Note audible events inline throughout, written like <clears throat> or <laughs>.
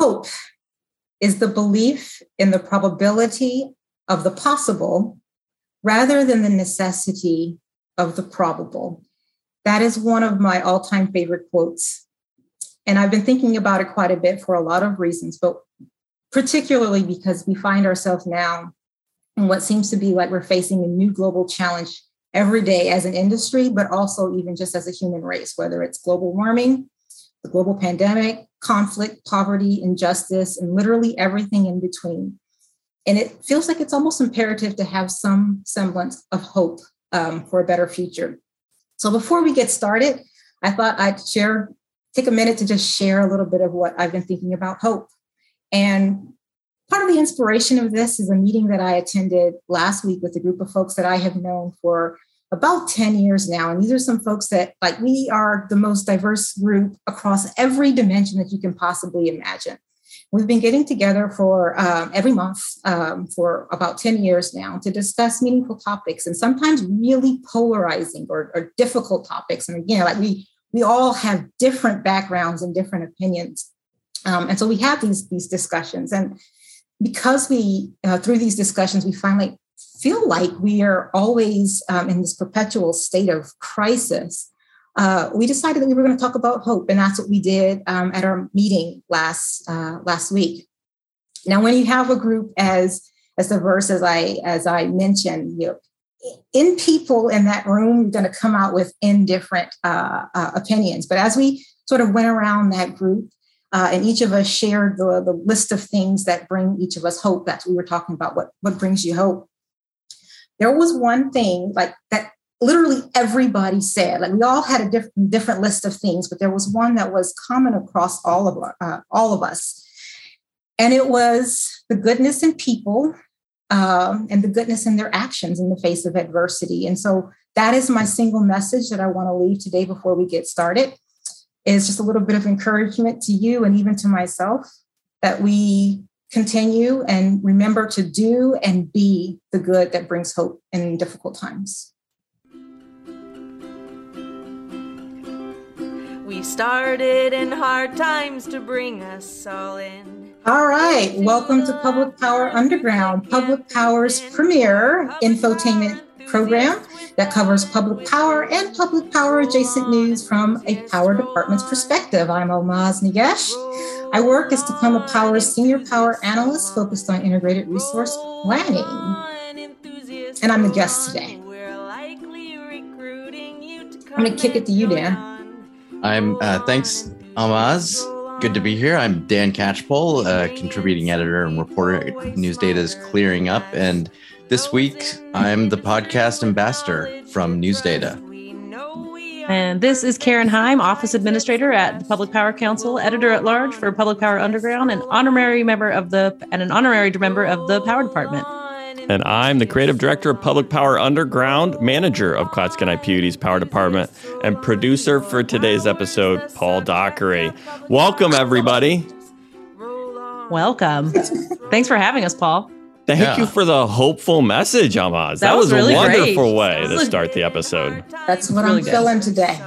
Hope is the belief in the probability of the possible rather than the necessity of the probable. That is one of my all time favorite quotes. And I've been thinking about it quite a bit for a lot of reasons, but particularly because we find ourselves now in what seems to be like we're facing a new global challenge every day as an industry, but also even just as a human race, whether it's global warming, the global pandemic, conflict, poverty, injustice, and literally everything in between. And it feels like it's almost imperative to have some semblance of hope um, for a better future. So before we get started, I thought I'd share, take a minute to just share a little bit of what I've been thinking about hope. And part of the inspiration of this is a meeting that I attended last week with a group of folks that I have known for about 10 years now. And these are some folks that, like, we are the most diverse group across every dimension that you can possibly imagine. We've been getting together for um, every month um, for about 10 years now to discuss meaningful topics and sometimes really polarizing or, or difficult topics. And again, like we we all have different backgrounds and different opinions. Um, and so we have these, these discussions. And because we, uh, through these discussions, we finally feel like we are always um, in this perpetual state of crisis, uh, we decided that we were going to talk about hope, and that's what we did um, at our meeting last uh, last week. Now, when you have a group as as diverse as I as I mentioned, you know, in people in that room, you're going to come out with indifferent uh, uh, opinions. But as we sort of went around that group, uh, and each of us shared the, the list of things that bring each of us hope. That's what we were talking about. What what brings you hope? There was one thing like that literally everybody said like we all had a different different list of things but there was one that was common across all of uh, all of us. And it was the goodness in people um, and the goodness in their actions in the face of adversity. And so that is my single message that i want to leave today before we get started. Is just a little bit of encouragement to you and even to myself that we continue and remember to do and be the good that brings hope in difficult times. We started in hard times to bring us all in. All right, welcome to Public Power Underground, Public Power's premier infotainment program that covers public power and public power adjacent news from a power department's perspective. I'm Almaz Nagesh. I work as Tacoma Power's senior power analyst focused on integrated resource planning. And I'm the guest today. I'm going to kick it to you, Dan. I'm, uh, thanks, Almaz. Good to be here. I'm Dan Catchpole, a contributing editor and reporter News Data is clearing up. And this week, I'm the podcast ambassador from News Data. And this is Karen Heim, Office Administrator at the Public Power Council, Editor at Large for Public Power Underground, and honorary member of the and an honorary member of the Power Department. And I'm the creative director of Public Power Underground, manager of Clatskanie IPUD's Power Department, and producer for today's episode, Paul Dockery. Welcome, everybody. Welcome. Thanks for having us, Paul. Thank yeah. you for the hopeful message, Almaz. That, that was, was really a wonderful great. way to start the episode. That's what really I'm good. feeling today.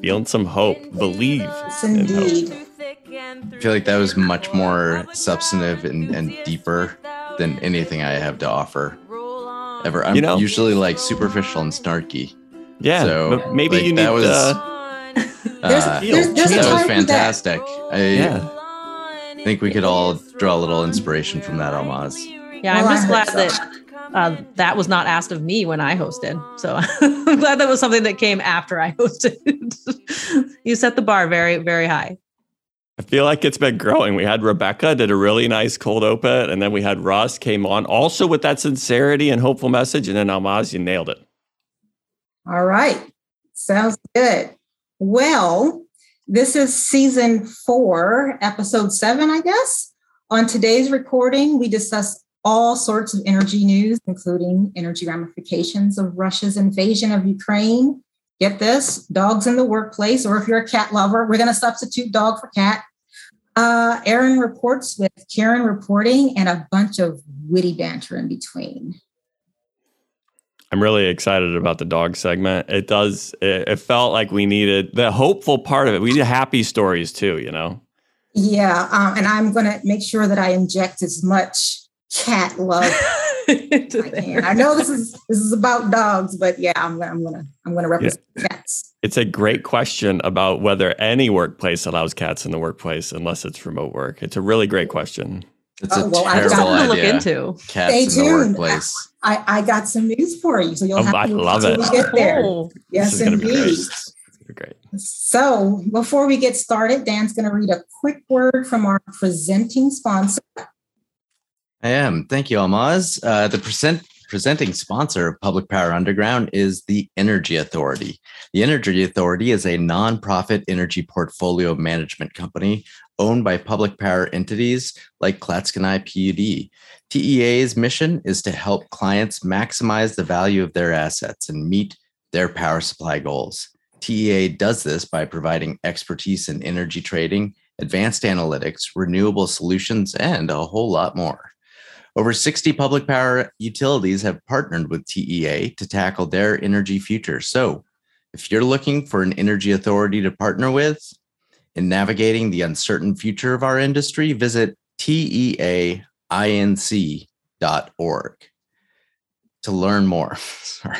Feeling some hope. Believe. Yes, indeed. I feel like that was much more substantive and, and deeper than anything I have to offer ever. I'm you know, usually like superficial and snarky. Yeah. So maybe like, you need that was, <laughs> uh, there's, there's, there's that was fantastic. I yeah. think we could all draw a little inspiration from that, Almaz. Yeah, well, I'm just glad so. that uh, that was not asked of me when I hosted. So <laughs> I'm glad that was something that came after I <laughs> hosted. you set the bar very, very high. I feel like it's been growing. We had Rebecca did a really nice cold open, and then we had Russ came on also with that sincerity and hopeful message, and then Almaz, you nailed it. All right, sounds good. Well, this is season four, episode seven, I guess. On today's recording, we discuss all sorts of energy news, including energy ramifications of Russia's invasion of Ukraine. Get this dogs in the workplace, or if you're a cat lover, we're going to substitute dog for cat. Uh, Aaron reports with Karen reporting and a bunch of witty banter in between. I'm really excited about the dog segment. It does, it, it felt like we needed the hopeful part of it. We need happy stories too, you know? Yeah, um, and I'm going to make sure that I inject as much cat love <laughs> I. I know this is this is about dogs, but yeah, I'm gonna I'm gonna I'm gonna represent yeah. cats. It's a great question about whether any workplace allows cats in the workplace unless it's remote work. It's a really great question. It's oh, a oh, well, terrible idea. To look into. Cats Stay in tuned. the workplace. I, I got some news for you, so you'll oh, have I to love it. get there. Oh, yes, indeed. Great. So before we get started, Dan's going to read a quick word from our presenting sponsor. I am. Thank you, Almaz. Uh, the present, presenting sponsor of Public Power Underground is the Energy Authority. The Energy Authority is a nonprofit energy portfolio management company owned by public power entities like Clatskanie PUD. TEA's mission is to help clients maximize the value of their assets and meet their power supply goals. TEA does this by providing expertise in energy trading, advanced analytics, renewable solutions, and a whole lot more. Over 60 public power utilities have partnered with TEA to tackle their energy future. So, if you're looking for an energy authority to partner with in navigating the uncertain future of our industry, visit teainc.org to learn more. <laughs> Sorry.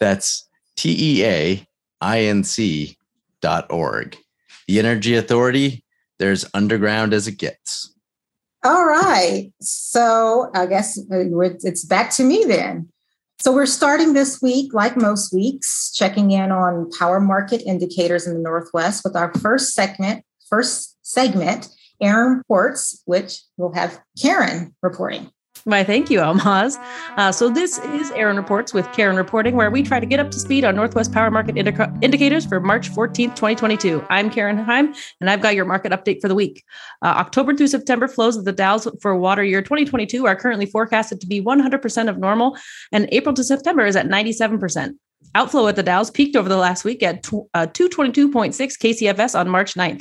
That's TEA inc.org. The Energy Authority, there's underground as it gets. All right. So I guess it's back to me then. So we're starting this week, like most weeks, checking in on power market indicators in the Northwest with our first segment, first segment, Aaron Reports, which we'll have Karen reporting. Why, thank you, Almaz. Uh, so this is Aaron Reports with Karen Reporting, where we try to get up to speed on Northwest Power Market indicators for March 14th, 2022. I'm Karen Heim, and I've got your market update for the week. Uh, October through September flows of the Dalles for water year 2022 are currently forecasted to be 100% of normal, and April to September is at 97%. Outflow at the Dalles peaked over the last week at uh, 222.6 KCFS on March 9th.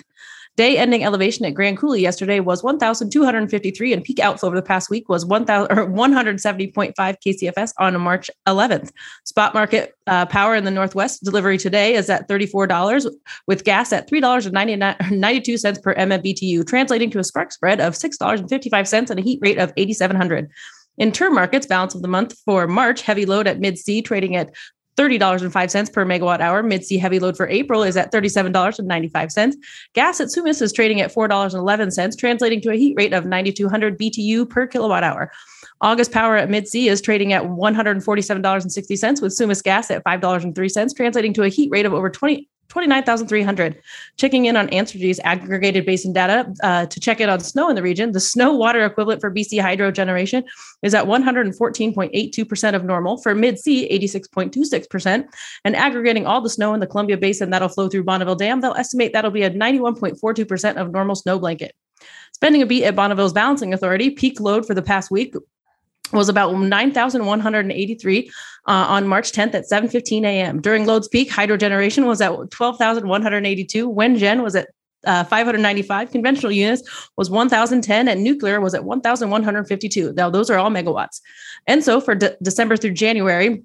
Day ending elevation at Grand Coulee yesterday was 1,253, and peak outflow over the past week was 170.5 KCFS on March 11th. Spot market uh, power in the Northwest delivery today is at $34, with gas at $3.92 per MMBTU, translating to a spark spread of $6.55 and a heat rate of 8,700. In term markets, balance of the month for March, heavy load at mid C trading at $30.05 per megawatt hour. Mid C heavy load for April is at $37.95. Gas at Sumas is trading at $4.11, translating to a heat rate of 9,200 BTU per kilowatt hour. August power at Mid C is trading at $147.60 with Sumas gas at $5.03, translating to a heat rate of over 20, 29,300. Checking in on Entergy's aggregated basin data uh, to check in on snow in the region, the snow water equivalent for BC hydro generation is at 114.82% of normal. For mid C, 86.26%. And aggregating all the snow in the Columbia Basin that'll flow through Bonneville Dam, they'll estimate that'll be at 91.42% of normal snow blanket. Spending a beat at Bonneville's Balancing Authority, peak load for the past week was about 9,183 uh, on March 10th at 7:15 a.m. During load's peak, hydro generation was at 12,182. Wind gen was at uh, 595. Conventional units was 1,010, and nuclear was at 1,152. Now those are all megawatts. And so for de- December through January,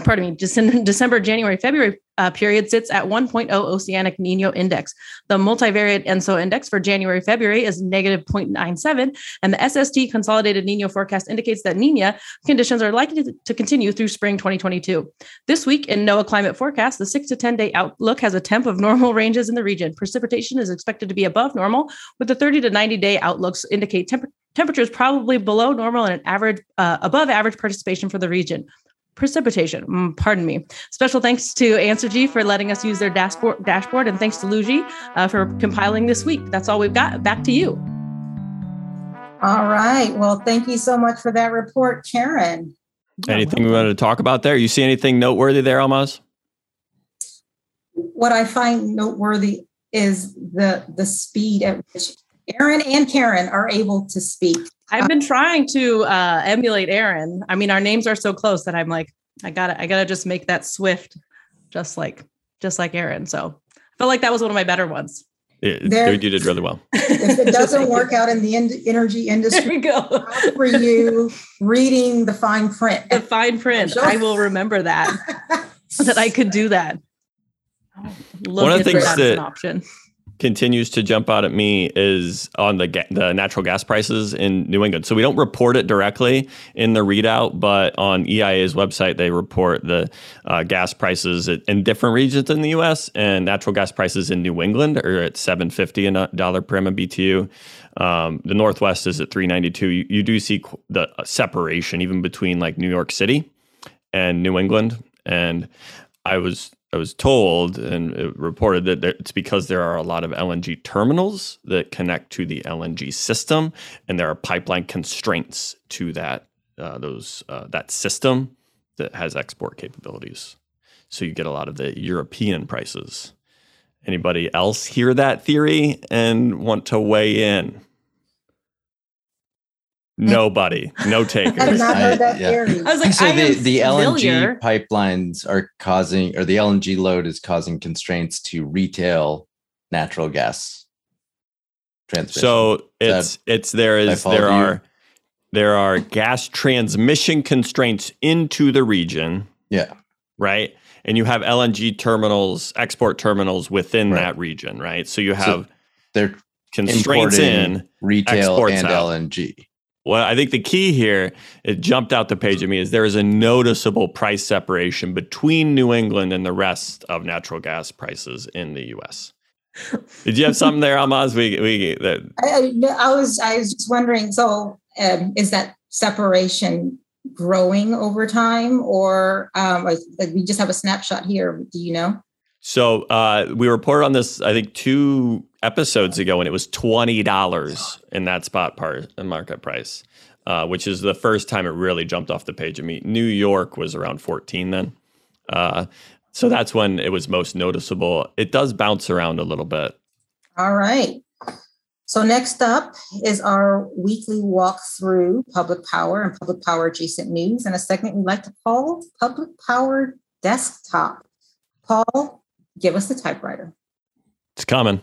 pardon me, December, January, February uh, period sits at 1.0 oceanic Nino index. The multivariate ENSO index for January, February is negative 0.97, and the SST consolidated Nino forecast indicates that Nina conditions are likely to, continue through spring 2022. This week in NOAA climate forecast, the six to 10 day outlook has a temp of normal ranges in the region. Precipitation is expected to be above normal, with the 30 to 90 day outlooks indicate temp- temperatures probably below normal and an average uh, above average participation for the region precipitation. Mm, pardon me. Special thanks to Entergy for letting us use their dashboard, dashboard and thanks to Luigi uh, for compiling this week. That's all we've got. Back to you. All right. Well, thank you so much for that report, Karen. Anything we wanted to talk about there? You see anything noteworthy there, Almaz? What I find noteworthy is the the speed at which Aaron and Karen are able to speak. I've been trying to uh, emulate Aaron. I mean, our names are so close that I'm like, I gotta, I gotta just make that swift, just like, just like Aaron. So I felt like that was one of my better ones. It, there, you did really well. <laughs> If it doesn't work out in the in- energy industry, we go. for you reading the fine print. The fine print. Sure. I will remember that. <laughs> that I could do that. One of the things that, that option continues to jump out at me is on the ga- the natural gas prices in New England. So we don't report it directly in the readout, but on EIA's website they report the uh, gas prices in different regions in the U.S. and natural gas prices in New England are at seven fifty a dollar per MMBTU. Um, the Northwest is at three ninety two. You, you do see the separation even between like New York City and New England, and I was I was told and reported that it's because there are a lot of LNG terminals that connect to the LNG system, and there are pipeline constraints to that uh, those uh, that system that has export capabilities. So you get a lot of the European prices. Anybody else hear that theory and want to weigh in? Nobody, no takers. I've not I, yeah. I was like, so I the, the LNG pipelines are causing, or the LNG load is causing constraints to retail natural gas transmission. So it's that, it's there is there are you? there are gas transmission constraints into the region. Yeah. Right. And you have LNG terminals, export terminals within right. that region, right? So you have so they're constraints in retail and out. LNG. Well, I think the key here, it jumped out the page at me, is there is a noticeable price separation between New England and the rest of natural gas prices in the U.S. Did you have <laughs> something there, Almaz? We we that I, I, was I was just wondering. So, um, is that separation growing over time, or um, like we just have a snapshot here? Do you know? So uh, we reported on this, I think, two episodes ago, and it was twenty dollars in that spot part market price, uh, which is the first time it really jumped off the page of me. New York was around fourteen then, uh, so that's when it was most noticeable. It does bounce around a little bit. All right. So next up is our weekly walk through public power and public power adjacent news, and a segment we like to call Public Power Desktop. Paul, give us the typewriter. It's coming.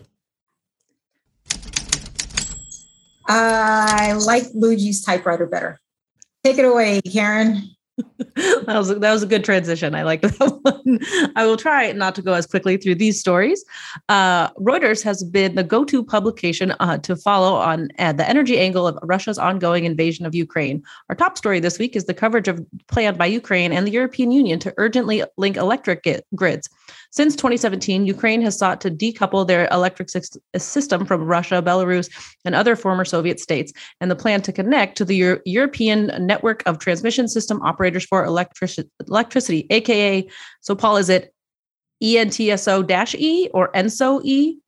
I like Luigi's typewriter better. Take it away, Karen. <laughs> that was that was a good transition. I like <laughs> that one. I will try not to go as quickly through these stories. Uh, Reuters has been the go-to publication uh, to follow on uh, the energy angle of Russia's ongoing invasion of Ukraine. Our top story this week is the coverage of plan by Ukraine and the European Union to urgently link electric grids. Since 2017, Ukraine has sought to decouple their electric system from Russia, Belarus, and other former Soviet states, and the plan to connect to the Euro- European network of transmission system operators for electric- electricity, aka, so Paul, is it ENTSO E or ENSO E?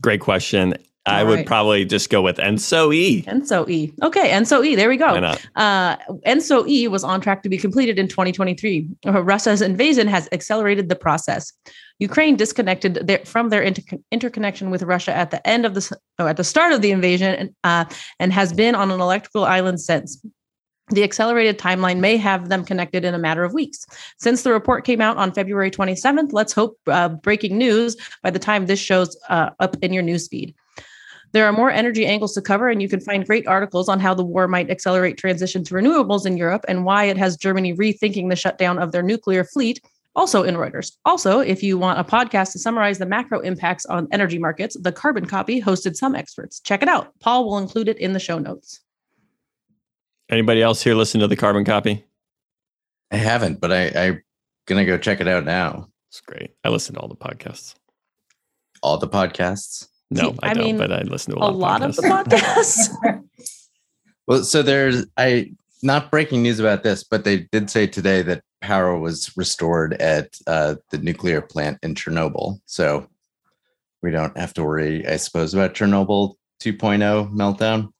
Great question. I would probably just go with ENSO E. ENSO E. Okay, ENSO E. There we go. Uh, ENSO E was on track to be completed in 2023. Uh, Russia's invasion has accelerated the process. Ukraine disconnected their, from their inter- interconnection with Russia at the end of the oh, at the start of the invasion, uh, and has been on an electrical island since. The accelerated timeline may have them connected in a matter of weeks. Since the report came out on February 27th, let's hope uh, breaking news by the time this shows uh, up in your newsfeed. There are more energy angles to cover, and you can find great articles on how the war might accelerate transition to renewables in Europe and why it has Germany rethinking the shutdown of their nuclear fleet, also in Reuters. Also, if you want a podcast to summarize the macro impacts on energy markets, the Carbon Copy hosted some experts. Check it out. Paul will include it in the show notes. Anybody else here listen to the Carbon Copy? I haven't, but I, I'm gonna go check it out now. It's great. I listen to all the podcasts. All the podcasts. No, See, I, I, don't, mean, but I listen to a, a lot, of, of the podcasts. <laughs> <laughs> well, so there's I not breaking news about this, but they did say today that power was restored at uh, the nuclear plant in Chernobyl. So we don't have to worry, I suppose, about Chernobyl 2.0 meltdown.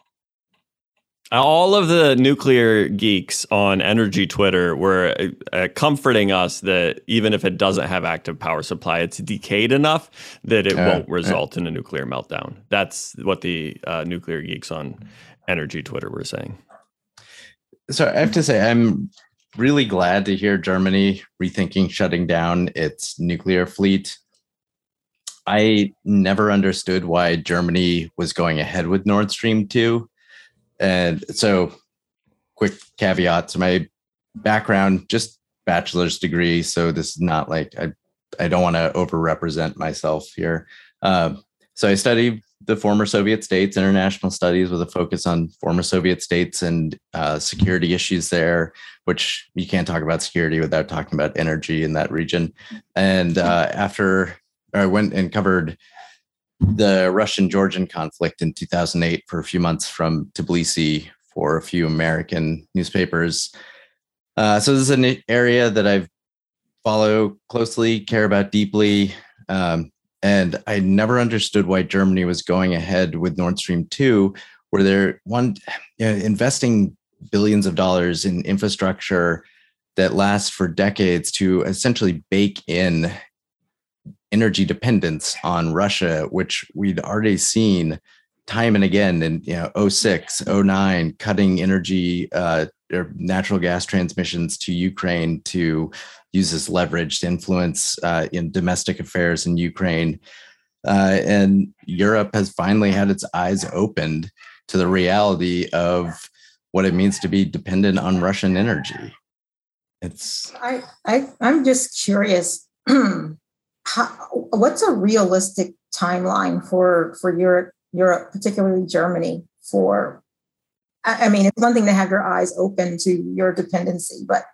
All of the nuclear geeks on energy Twitter were uh, comforting us that even if it doesn't have active power supply, it's decayed enough that it uh, won't result uh, in a nuclear meltdown. That's what the uh, nuclear geeks on energy Twitter were saying. So I have to say, I'm really glad to hear Germany rethinking shutting down its nuclear fleet. I never understood why Germany was going ahead with Nord Stream 2 and so, quick caveat to my background, just bachelor's degree. So this is not like I, I don't want to overrepresent myself here. Uh, so I studied the former Soviet states, international studies with a focus on former Soviet states and uh, security issues there, which you can't talk about security without talking about energy in that region. And uh, after I went and covered the Russian Georgian conflict in 2008 for a few months from Tbilisi for a few American newspapers. Uh, so this is an area that I follow closely, care about deeply. Um, and I never understood why Germany was going ahead with Nord Stream 2, where they're one you know, investing billions of dollars in infrastructure that lasts for decades to essentially bake in energy dependence on Russia, which we'd already seen time and again in you know 06, 09, cutting energy uh, or natural gas transmissions to Ukraine to uses leverage to influence uh, in domestic affairs in Ukraine. Uh, and Europe has finally had its eyes opened to the reality of what it means to be dependent on Russian energy. It's I, I I'm just curious. <clears throat> How, what's a realistic timeline for for Europe, Europe, particularly Germany, for I mean, it's one thing to have your eyes open to your dependency, but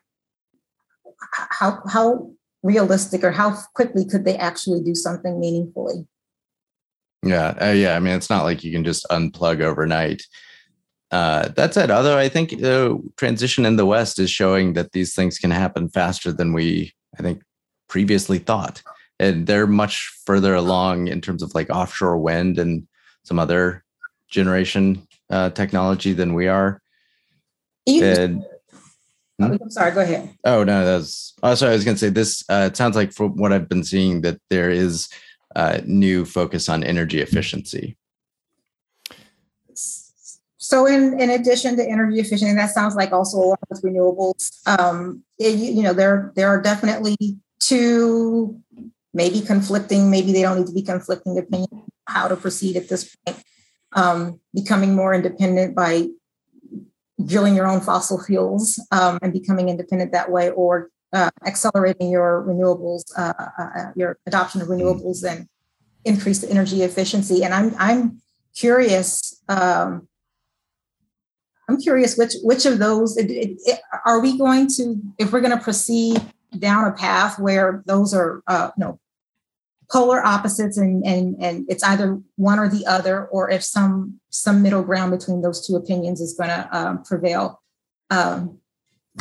how how realistic or how quickly could they actually do something meaningfully? Yeah, uh, yeah. I mean, it's not like you can just unplug overnight. Uh, that said, although I think the transition in the West is showing that these things can happen faster than we, I think, previously thought, and they're much further along in terms of like offshore wind and some other generation uh, technology than we are. Even, and Hmm? I'm sorry. Go ahead. Oh no, that's. Oh, sorry. I was going to say this. Uh, it sounds like from what I've been seeing that there is uh, new focus on energy efficiency. So, in in addition to energy efficiency, that sounds like also along with renewables. Um, it, you know, there there are definitely two, maybe conflicting. Maybe they don't need to be conflicting opinions how to proceed at this point. Um, becoming more independent by drilling your own fossil fuels um, and becoming independent that way, or uh, accelerating your renewables, uh, uh, uh your adoption of renewables, and increase the energy efficiency. And I'm I'm curious. Um, I'm curious which which of those it, it, it, are we going to if we're going to proceed down a path where those are uh, you know polar opposites and and and it's either one or the other or if some some middle ground between those two opinions is going to um, prevail. Um,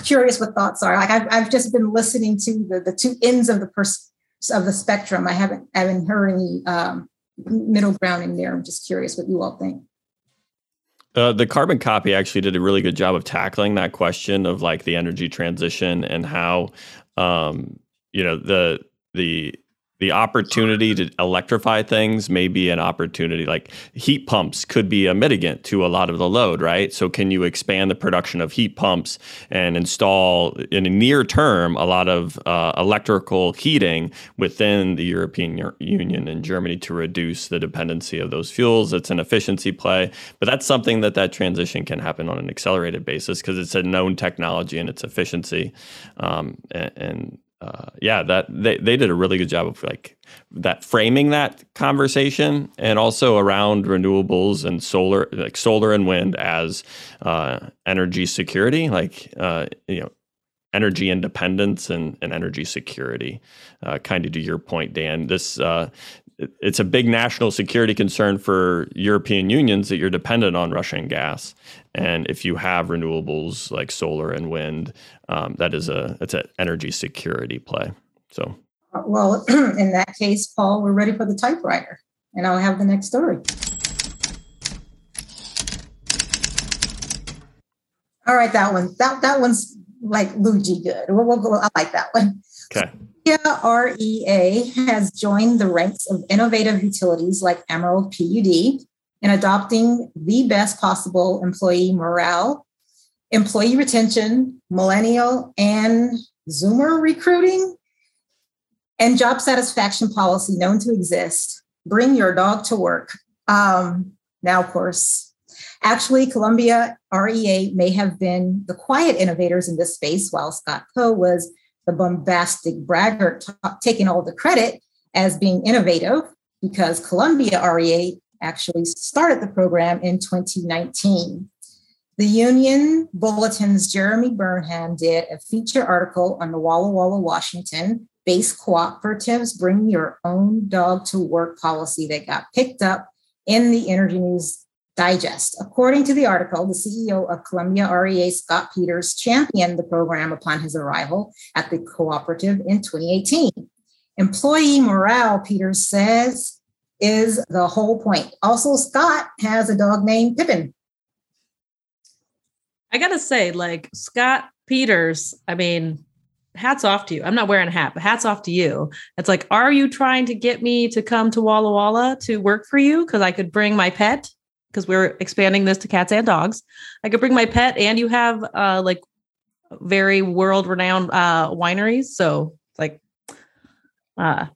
curious what thoughts are. Like I've, I've just been listening to the, the two ends of the pers- of the spectrum. I haven't I haven't heard any um, middle ground in there. I'm just curious what you all think. Uh, the carbon copy actually did a really good job of tackling that question of like the energy transition and how um, you know the the the opportunity to electrify things may be an opportunity like heat pumps could be a mitigant to a lot of the load right? So can you expand the production of heat pumps and install in a near term a lot of uh, electrical heating within the european union and germany to reduce the dependency of those fuels? It's an efficiency play but that's something that that transition can happen on an accelerated basis because it's a known technology and its efficiency um, and, and uh, yeah, that they, they did a really good job of like that framing that conversation and also around renewables and solar, like solar and wind as uh, energy security, like uh, you know, energy independence and, and energy security. Uh, kind of to your point, Dan, this uh, it's a big national security concern for European unions that you're dependent on Russian gas, and if you have renewables like solar and wind, um, that is a it's an energy security play. So, well, <clears throat> in that case, Paul, we're ready for the typewriter, and I'll have the next story. All right, that one that that one's like Luigi good. We'll, we'll go. I like that one. Okay. REA has joined the ranks of innovative utilities like Emerald PUD in adopting the best possible employee morale, employee retention, millennial and Zoomer recruiting, and job satisfaction policy known to exist. Bring your dog to work. Um, now, of course, actually, Columbia REA may have been the quiet innovators in this space, while Scott Coe was the bombastic braggart t- taking all the credit as being innovative. because Columbia REA actually started the program in 2019. The Union Bulletin's Jeremy Burnham did a feature article on the Walla Walla, Washington based cooperatives bring your own dog to work policy that got picked up in the Energy News Digest. According to the article, the CEO of Columbia REA, Scott Peters, championed the program upon his arrival at the cooperative in 2018. Employee morale, Peters says, is the whole point. Also, Scott has a dog named Pippin. I gotta say, like Scott Peters, I mean, hats off to you. I'm not wearing a hat, but hats off to you. It's like, are you trying to get me to come to Walla Walla to work for you? Because I could bring my pet, because we're expanding this to cats and dogs. I could bring my pet, and you have uh like very world renowned uh wineries. So like uh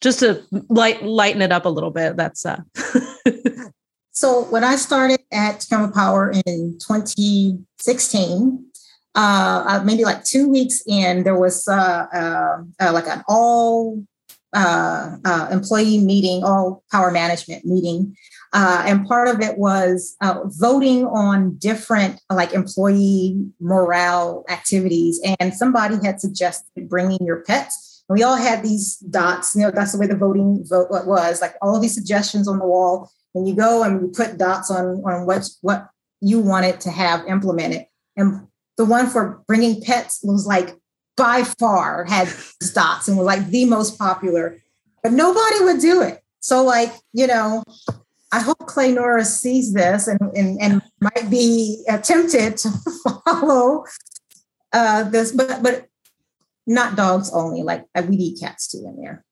just to light lighten it up a little bit. That's uh <laughs> So when I started at Tacoma Power in 2016, uh, uh, maybe like two weeks in, there was uh, uh, uh like an all uh, employee meeting, all power management meeting. and part of it was voting on different like employee morale activities. And somebody had suggested bringing your pets. And we all had these dots. You know, that's the way the voting vote was. Like all these suggestions on the wall and you go and you put dots on on what what you wanted to have implemented. And the one for bringing pets was like by far had dots and was like the most popular but nobody would do it. So like you know i hope clay norris sees this and and, and might be tempted to <laughs> follow uh, this but but not dogs only like we need cats too in there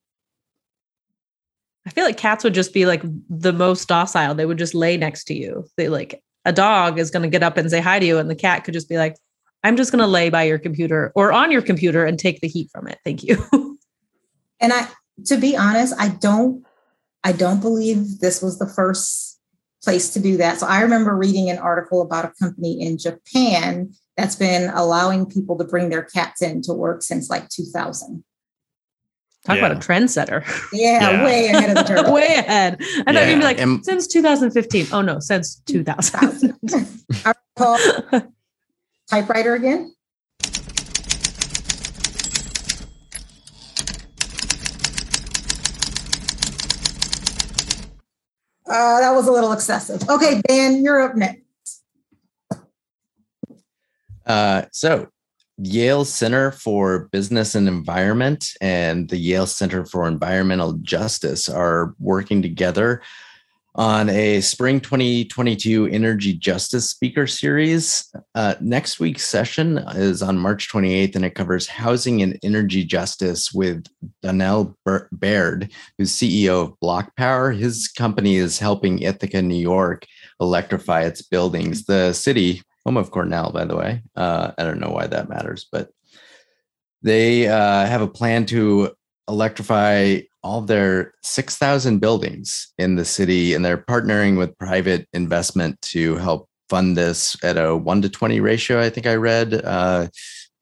I feel like cats would just be like the most docile. They would just lay next to you. They like a dog is going to get up and say hi to you, and the cat could just be like, I'm just going to lay by your computer or on your computer and take the heat from it. Thank you. <laughs> and I, to be honest, I don't, I don't believe this was the first place to do that. So I remember reading an article about a company in Japan that's been allowing people to bring their cats in to work since like 2000. Talk yeah. about a trendsetter. Yeah, yeah, way ahead of the <laughs> curve. way ahead. I yeah. thought you'd be like, and, since 2015. Oh no, since 2000. typewriter again. Uh, that was a little excessive. Okay, Dan, you're up next. Uh, so Yale Center for Business and Environment and the Yale Center for Environmental Justice are working together on a spring 2022 energy justice speaker series. Uh, next week's session is on March 28th, and it covers housing and energy justice with Donnell Baird, who's CEO of BlocPower. His company is helping Ithaca, New York, electrify its buildings. The city home of Cornell, by the way. Uh, I don't know why that matters, but they uh, have a plan to electrify all their 6,000 buildings in the city, and they're partnering with private investment to help fund this at a one to 20 ratio. I think I read uh,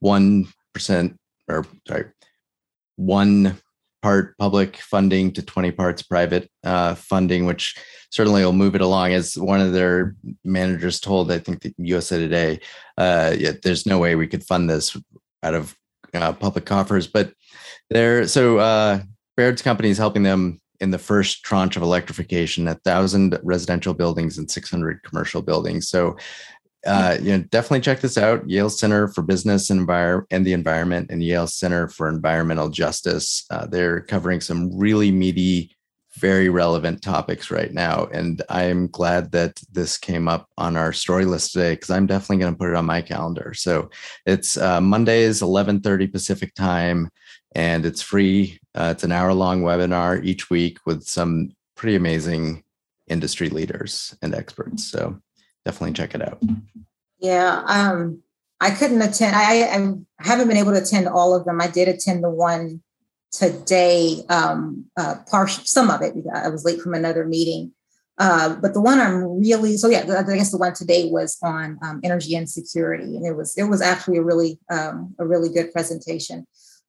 1% or sorry, one part public funding to 20 parts private uh, funding, which certainly will move it along. As one of their managers told, I think the USA Today, uh, yeah, there's no way we could fund this out of uh, public coffers. But there, so uh, Baird's company is helping them in the first tranche of electrification, a thousand residential buildings and 600 commercial buildings. So uh, you know, definitely check this out. Yale Center for Business and, Envir- and the Environment and Yale Center for Environmental Justice. Uh, they're covering some really meaty very relevant topics right now. And I'm glad that this came up on our story list today because I'm definitely going to put it on my calendar. So it's uh, Mondays, 11:30 Pacific time, and it's free. Uh, it's an hour-long webinar each week with some pretty amazing industry leaders and experts. So definitely check it out. Yeah, um, I couldn't attend. I, I haven't been able to attend all of them. I did attend the one today, um, uh, partial, some of it, I was late from another meeting. Uh, but the one I'm really so yeah, I guess the one today was on um, energy and security, and it was it was actually a really um, a really good presentation.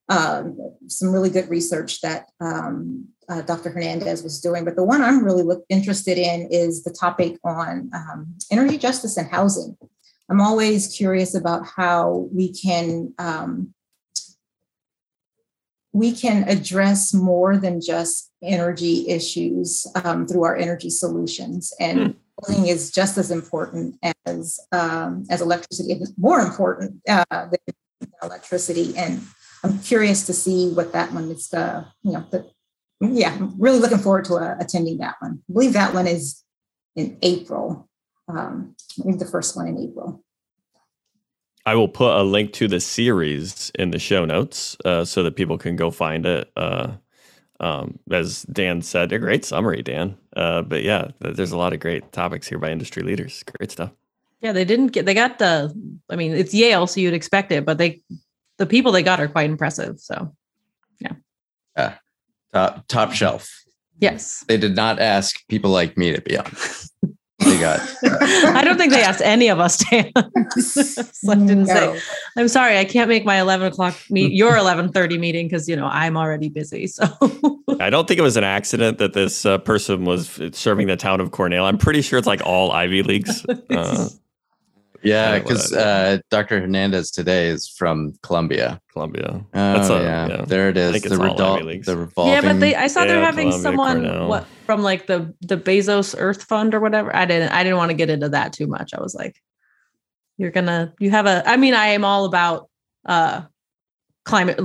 Um, some really good research that um, uh, Dr. Hernandez was doing. But the one I'm really look, interested in is the topic on um, energy justice and housing. I'm always curious about how we can um, we can address more than just energy issues um, through our energy solutions. And mm. housing is just as important as um, as electricity, it's more important uh, than electricity. And I'm curious to see what that one is. Uh, you know, but yeah, I'm really looking forward to uh, attending that one. I believe that one is in April. Um, I think the first one in April. I will put a link to the series in the show notes uh, so that people can go find it. Uh, um, as Dan said, a great summary, Dan. Uh, but yeah, there's a lot of great topics here by industry leaders. Great stuff. Yeah, they didn't get. They got the. I mean, it's Yale, so you'd expect it, but they, the people they got are quite impressive. So, yeah. Yeah. Top top shelf. Yes. They did not ask people like me to be on. they got. <laughs> I don't think they asked any of us to. <laughs> so didn't no. say. I'm sorry, I can't make my 11 o'clock meet <laughs> your 11:30 meeting because you know I'm already busy. So I don't think it was an accident that this uh, person was serving the town of Cornell. I'm pretty sure it's like all Ivy leagues. Uh, yeah, because uh, Dr. Hernandez today is from Columbia. Columbia. Oh, That's a, yeah. yeah. There it is. The, redol- the revolving. Yeah, but they, I saw yeah, they're having Columbia, someone Cornell. what from like the the Bezos Earth Fund or whatever. I didn't I didn't want to get into that too much. I was like, you're gonna you have a. I mean, I am all about uh climate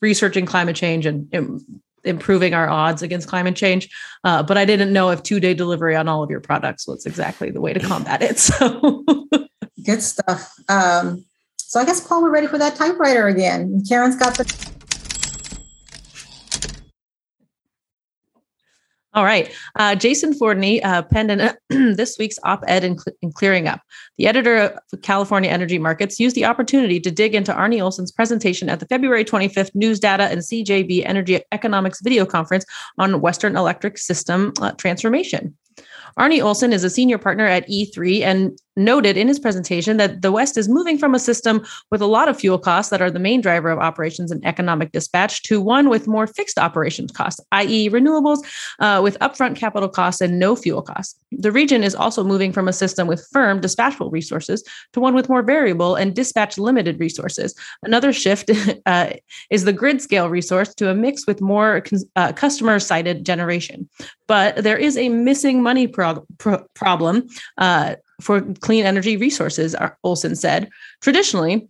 researching climate change and, and improving our odds against climate change. Uh, but I didn't know if two day delivery on all of your products was exactly the way to combat it. <laughs> So. Good stuff. Um, so I guess Paul, we're ready for that typewriter again. Karen's got the. All right. Uh, Jason Fordney uh, penned uh, <clears throat> this week's op ed in, in, Clearing Up. The editor of California Energy Markets used the opportunity to dig into Arne Olson's presentation at the February 25th News Data and CJB Energy Economics video conference on Western Electric System uh, transformation. Arne Olson is a senior partner at E3 and noted in his presentation that the West is moving from a system with a lot of fuel costs that are the main driver of operations and economic dispatch to one with more fixed operations costs, i.e., renewables uh, with upfront capital costs and no fuel costs. The region is also moving from a system with firm dispatchable resources to one with more variable and dispatch limited resources. Another shift <laughs> uh, is the grid scale resource to a mix with more uh, customer sided generation. But there is a missing money pro- problem uh, for clean energy resources, Olson said. Traditionally,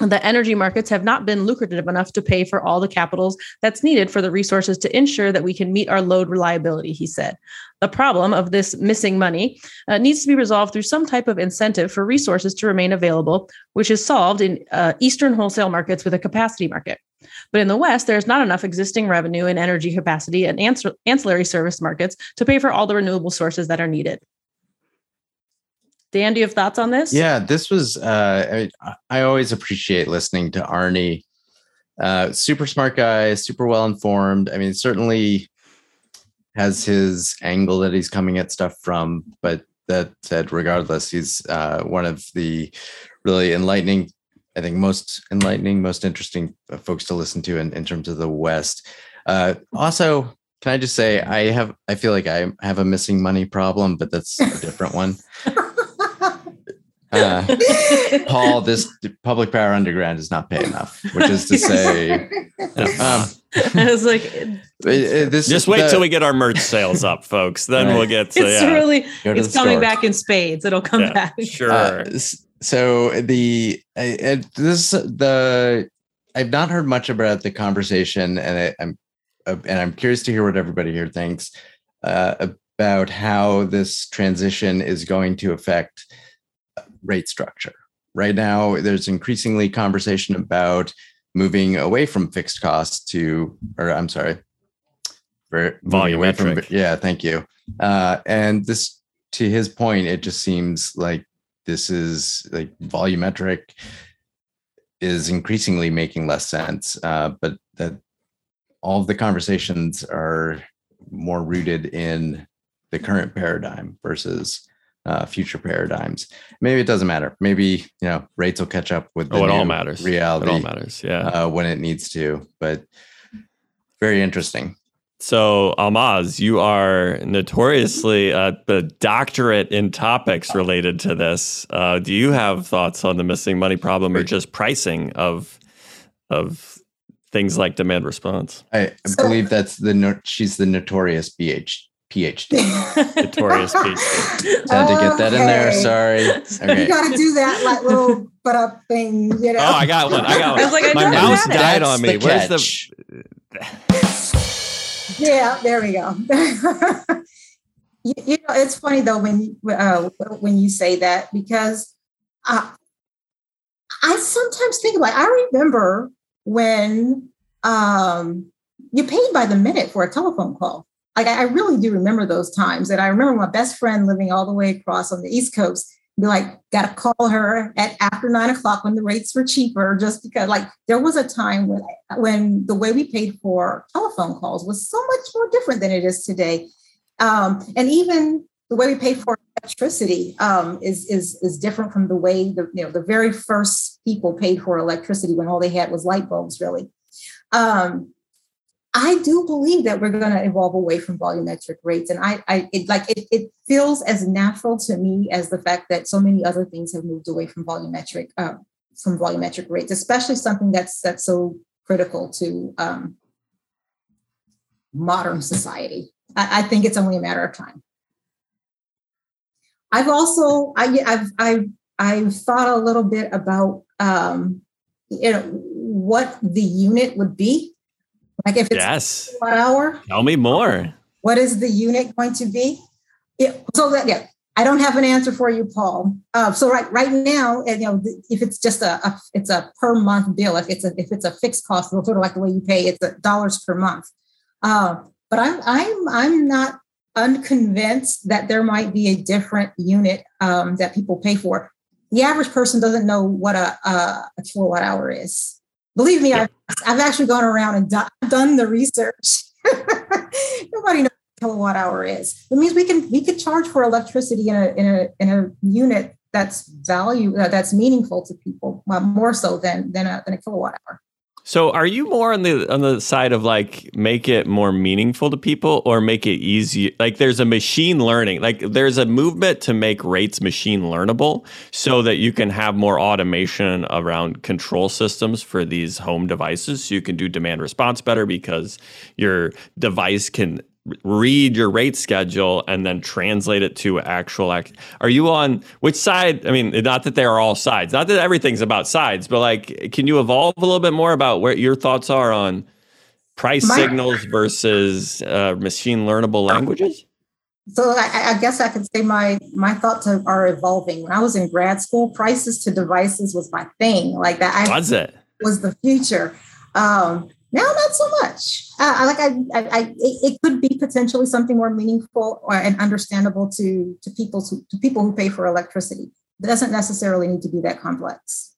the energy markets have not been lucrative enough to pay for all the capitals that's needed for the resources to ensure that we can meet our load reliability, he said. The problem of this missing money uh, needs to be resolved through some type of incentive for resources to remain available, which is solved in uh, Eastern wholesale markets with a capacity market. But in the West, there's not enough existing revenue in energy capacity and ancillary service markets to pay for all the renewable sources that are needed. Dan, do you have thoughts on this? Yeah, this was. Uh, I, I always appreciate listening to Arne. Uh, super smart guy, super well informed. I mean, certainly has his angle that he's coming at stuff from, but that said, regardless, he's uh, one of the really enlightening, I think, most enlightening, most interesting uh, folks to listen to in, in terms of the West. Uh, also, can I just say I have I feel like I have a missing money problem, but that's a different one. <laughs> Uh, <laughs> Paul, this public power underground is not pay enough, which is to say, um, I was like, this just wait the, till we get our merch sales up, folks. Then right. we'll get to, it's yeah. really, it's coming store. back in spades. It'll come yeah, back. Sure. Uh, so the, uh, this, the, I've not heard much about the conversation and I, am uh, and I'm curious to hear what everybody here thinks uh, about how this transition is going to affect rate structure. Right now, there's increasingly conversation about moving away from fixed costs to, or I'm sorry, volumetric. From, yeah, thank you. Uh, and this, to his point, it just seems like this is like volumetric is increasingly making less sense. Uh, but that all of the conversations are more rooted in the current paradigm versus uh, future paradigms. Maybe it doesn't matter. Maybe you know rates will catch up with the oh, it all matters. Reality, it all matters. Yeah, uh, when it needs to. But very interesting. So, Almaz, you are notoriously uh, the doctorate in topics related to this. Uh, do you have thoughts on the missing money problem, or just pricing of of things like demand response? I believe that's the no- she's the notorious BH PhD. <laughs> Notorious PhD. Had <laughs> to get that in there. Okay. Sorry. You got to do that like little but up thing, you know. Oh, I got one. I got one. I was like, I My I mouse died That's on me. the Where's the catch. Yeah, there we go. <laughs> you, you know, it's funny though when uh, when you say that because uh, I sometimes think about. I remember when um, you paid by the minute for a telephone call. Like I, I really do remember those times, and I remember my best friend living all the way across on the East Coast. Be like, got to call her at after nine o'clock when the rates were cheaper, just because. Like there was a time when when the way we paid for telephone calls was so much more different than it is today, um, and even the way we pay for electricity um, is is is different from the way the you know the very first people paid for electricity when all they had was light bulbs, really. Um, I do believe that we're going to evolve away from volumetric rates, and I, I it, like it, it feels as natural to me as the fact that so many other things have moved away from volumetric uh, from volumetric rates, especially something that's that's so critical to um, modern society. I, I think it's only a matter of time. I've also I, I've I've I've thought a little bit about um, you know what the unit would be like if it's yes? one hour Tell me more. what is the unit going to be? Yeah, so that yeah, I don't have an answer for you, Paul. Uh, so right right now, and, you know, if it's just a, a it's a per month bill. If it's a if it's a fixed cost, sort of like the way you pay, it's a dollars per month. Uh, but I'm I'm I'm not unconvinced that there might be a different unit um, that people pay for. The average person doesn't know what a, a, a kilowatt hour is. Believe me, I've, I've actually gone around and do, done the research. <laughs> Nobody knows what a kilowatt hour is. It means we can we could charge for electricity in a in a in a unit that's value uh, that's meaningful to people well, more so than than a, than a kilowatt hour. So, are you more on the on the side of like make it more meaningful to people, or make it easier Like, there's a machine learning, like there's a movement to make rates machine learnable, so that you can have more automation around control systems for these home devices. So you can do demand response better because your device can read your rate schedule and then translate it to actual act. Are you on which side? I mean, not that they are all sides, not that everything's about sides, but like, can you evolve a little bit more about where your thoughts are on price My- signals versus uh, machine learnable languages? So I, I guess I could say my my thoughts are, are evolving. When I was in grad school, prices to devices was my thing. Like that, I Was it? was the future. Um, now, not so much. Uh, like I, I, I it, could be potentially something more meaningful or and understandable to to people to, to people who pay for electricity. It doesn't necessarily need to be that complex.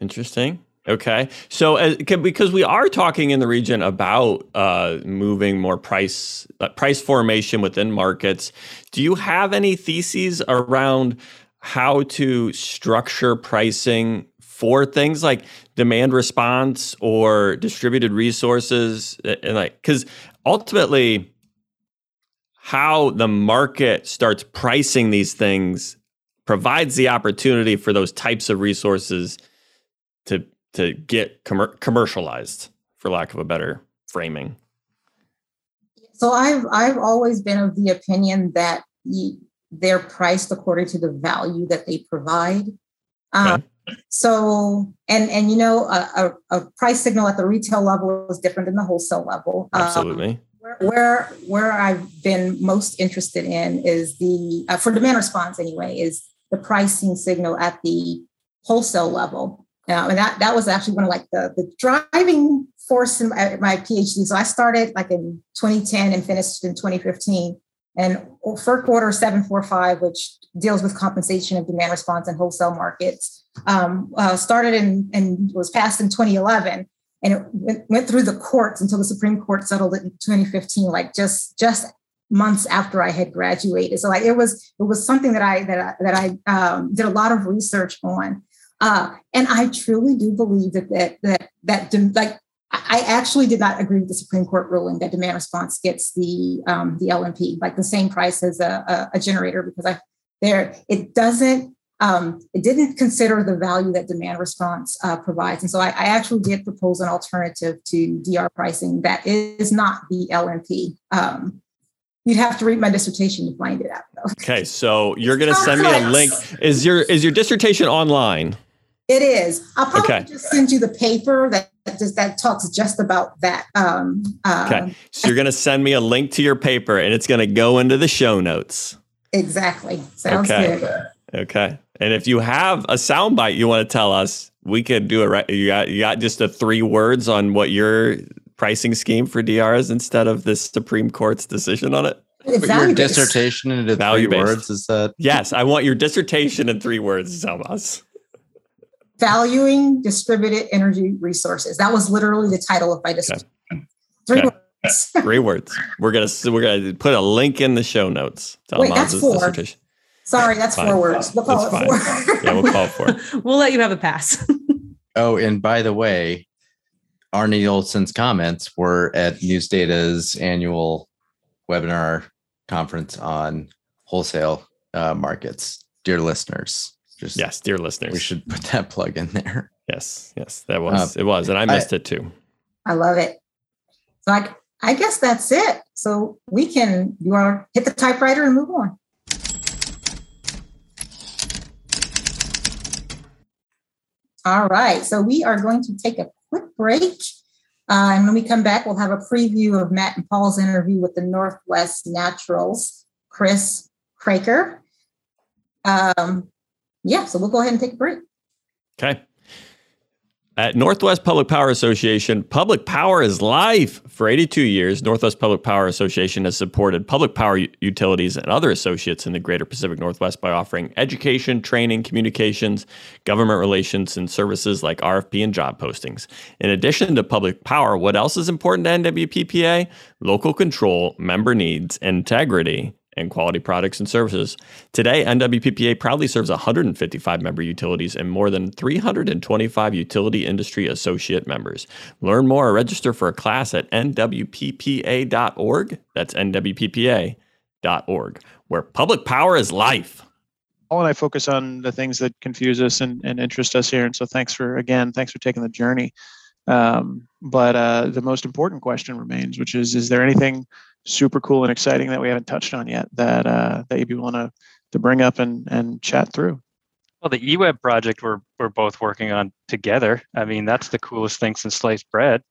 Interesting. Okay. So, uh, c- because we are talking in the region about uh, moving more price uh, price formation within markets, do you have any theses around how to structure pricing for things like demand response or distributed resources, and like because ultimately, how the market starts pricing these things provides the opportunity for those types of resources to to get commer- commercialized for lack of a better framing So I've I've always been of the opinion that they're priced according to the value that they provide. Um, So and and you know a, a, a price signal at the retail level is different than the wholesale level. Um, absolutely where where where I've been most interested in is the uh, for demand response anyway is the pricing signal at the wholesale level. Now, and that that was actually one of like the the driving force in my, my PhD. So I started like in 2010 and finished in 2015. And FERC Order 745, which deals with compensation of demand response in wholesale markets, um, uh, started in and was passed in 2011 and it went, went through the courts until the Supreme Court settled it in 2015, like just just months after I had graduated. So like it was it was something that I that I, that I um, did a lot of research on, uh, and I truly do believe that that that that like I actually did not agree with the Supreme Court ruling that demand response gets the um, the LMP like the same price as a, a, a generator because I there it doesn't um, it didn't consider the value that demand response uh, provides. And so I, I, actually did propose an alternative to DR pricing that is not the LMP. Um, you'd have to read my dissertation to find it out. Though. Okay, so you're going to send me a link. Is your is your dissertation online? It is. I'll probably okay. just send you the paper that just that talks just about that. Um, uh, okay, so you're going to send me a link to your paper, and it's going to go into the show notes. Exactly. Sounds okay. good. Okay. And if you have a soundbite you want to tell us, we could do it. Right. You got you got just the three words on what your pricing scheme for DR is instead of this Supreme Court's decision on it. your dissertation into three words is that? Yes, I want your dissertation in three words, Salmas. Valuing distributed energy resources. That was literally the title of my dissertation. Okay. Three okay. words. three words. We're gonna we're gonna put a link in the show notes. Wait, that's four. Dissertation. Sorry, that's fine. four words. We'll call that's it fine. four. yeah, we'll call it four. <laughs> we'll let you have a pass. <laughs> oh, and by the way, Arne Olson's comments were at NewsData's annual webinar conference on wholesale uh, markets. Dear listeners, just yes, dear listeners, we should put that plug in there. Yes, yes, that was uh, it was, and I missed I, it too. I love it. So I, I guess that's it. So we can you want to hit the typewriter and move on. All right, so we are going to take a quick break. Uh, and when we come back, we'll have a preview of Matt and Paul's interview with the Northwest Naturals, Chris Kraker. Um, yeah, so we'll go ahead and take a break. Okay. At Northwest Public Power Association, public power is life. For 82 years, Northwest Public Power Association has supported public power utilities and other associates in the greater Pacific Northwest by offering education, training, communications, government relations, and services like RFP and job postings. In addition to public power, what else is important to NWPPA? Local control, member needs, integrity, and quality products and services. Today, NWPPA proudly serves 155 member utilities and more than 325 utility industry associate members. Learn more or register for a class at nwppa.org. That's nwppa.org, where public power is life. Paul and I focus on the things that confuse us and, and interest us here. And so thanks for, again, thanks for taking the journey. Um, but uh, the most important question remains, which is, is there anything super cool and exciting that we haven't touched on yet that uh, that you'd want to to bring up and and chat through? Well, the eWeb project we're we're both working on together. I mean, that's the coolest thing since sliced bread.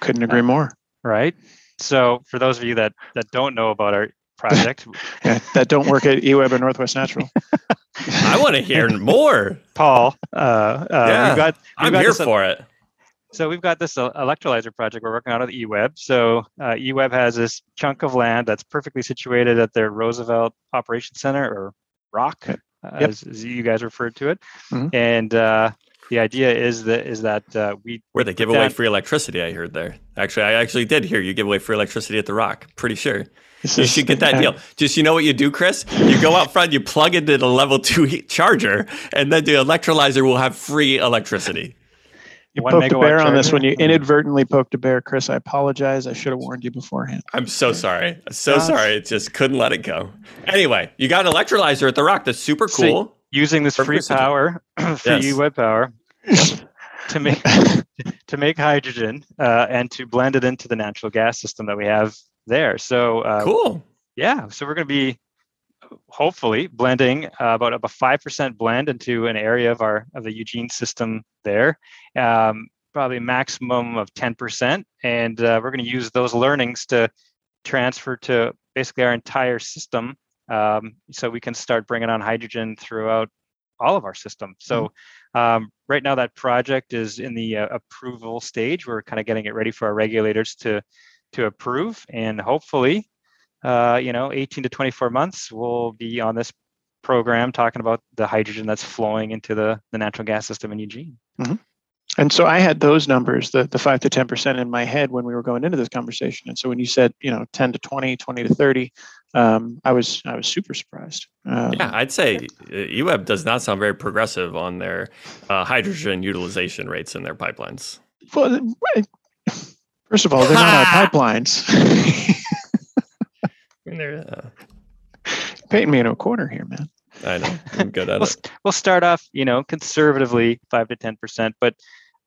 Couldn't agree uh, more. Right. So, for those of you that that don't know about our project, <laughs> yeah, that don't work at eWeb or Northwest Natural, <laughs> I want to hear more, Paul. Uh, uh, yeah, we've got, we've I'm got here for it. So we've got this uh, electrolyzer project we're working on at eWeb. So uh, eWeb has this chunk of land that's perfectly situated at their Roosevelt Operations Center or ROC, uh, yep. as, as, you guys referred to it. Mm-hmm. And uh, the idea is that is that uh, we where they give away free electricity. I heard there. Actually, I actually did hear you give away free electricity at the Rock. Pretty sure. You should get that deal. Just you know what you do, Chris? You go out front, you plug into the level two charger, and then the electrolyzer will have free electricity. You poked a bear on this when you inadvertently poked a bear, Chris. I apologize. I should have warned you beforehand. I'm so sorry. So Gosh. sorry. It just couldn't let it go. Anyway, you got an electrolyzer at the rock. That's super cool. So using this free power, <clears throat> free yes. web power, <laughs> to make to make hydrogen uh, and to blend it into the natural gas system that we have there. So uh, cool. Yeah. So we're going to be hopefully blending uh, about a five percent blend into an area of our of the Eugene system there, um, probably maximum of ten percent, and uh, we're going to use those learnings to transfer to basically our entire system, um, so we can start bringing on hydrogen throughout all of our system. So mm-hmm. um, right now that project is in the uh, approval stage. We're kind of getting it ready for our regulators to to approve, and hopefully uh, you know, 18 to 24 months, we'll be on this program talking about the hydrogen that's flowing into the, the natural gas system in Eugene. Mm-hmm. And so I had those numbers, the, the five to 10% in my head when we were going into this conversation. And so when you said, you know, 10 to 20, 20 to 30, um, I was, I was super surprised. Um, yeah, I'd say eWeb does not sound very progressive on their uh, hydrogen utilization rates in their pipelines. Well, First of all, they're not our <laughs> pipelines. <laughs> they're, uh, Painting me in a corner here, man. I know. I'm good at we'll, it. we'll start off, you know, conservatively five to ten percent, but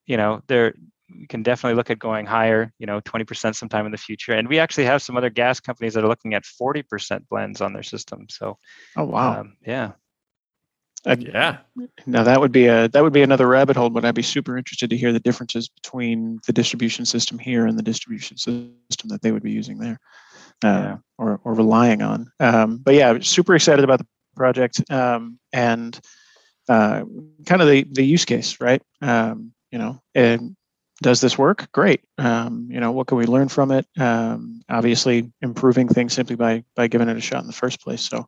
you know, there we can definitely look at going higher, you know, 20% sometime in the future. And we actually have some other gas companies that are looking at 40% blends on their system. So, Oh wow. um, yeah. Uh, Yeah. Now that would be a that would be another rabbit hole, but I'd be super interested to hear the differences between the distribution system here and the distribution system that they would be using there, Yeah. or or relying on. Um, but yeah, super excited about the project um, and uh, kind of the the use case, right? Um, you know, and does this work? Great. Um, you know, what can we learn from it? Um, obviously, improving things simply by by giving it a shot in the first place. So,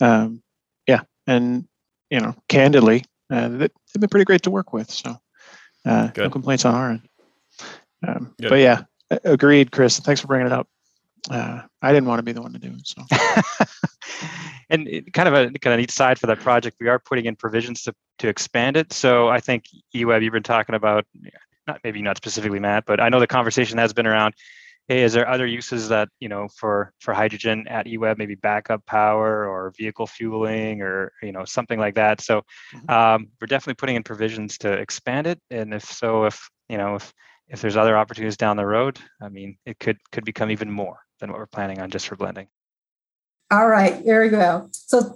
um, yeah, and you know, candidly, uh, they- they've been pretty great to work with. So, uh, no complaints on our end. Um, but yeah, agreed, Chris. Thanks for bringing it up. Uh, I didn't want to be the one to do it. So, <laughs> and it, kind of a kind of neat side for that project, we are putting in provisions to to expand it. So I think eWeb, you've been talking about, not maybe not specifically Matt, but I know the conversation has been around. Hey, is there other uses that you know for for hydrogen at eWeb, maybe backup power or vehicle fueling or you know something like that? So Mhm. um, we're definitely putting in provisions to expand it, and if so, if you know if if there's other opportunities down the road, I mean, it could could become even more than what we're planning on just for blending. All right, here we go. So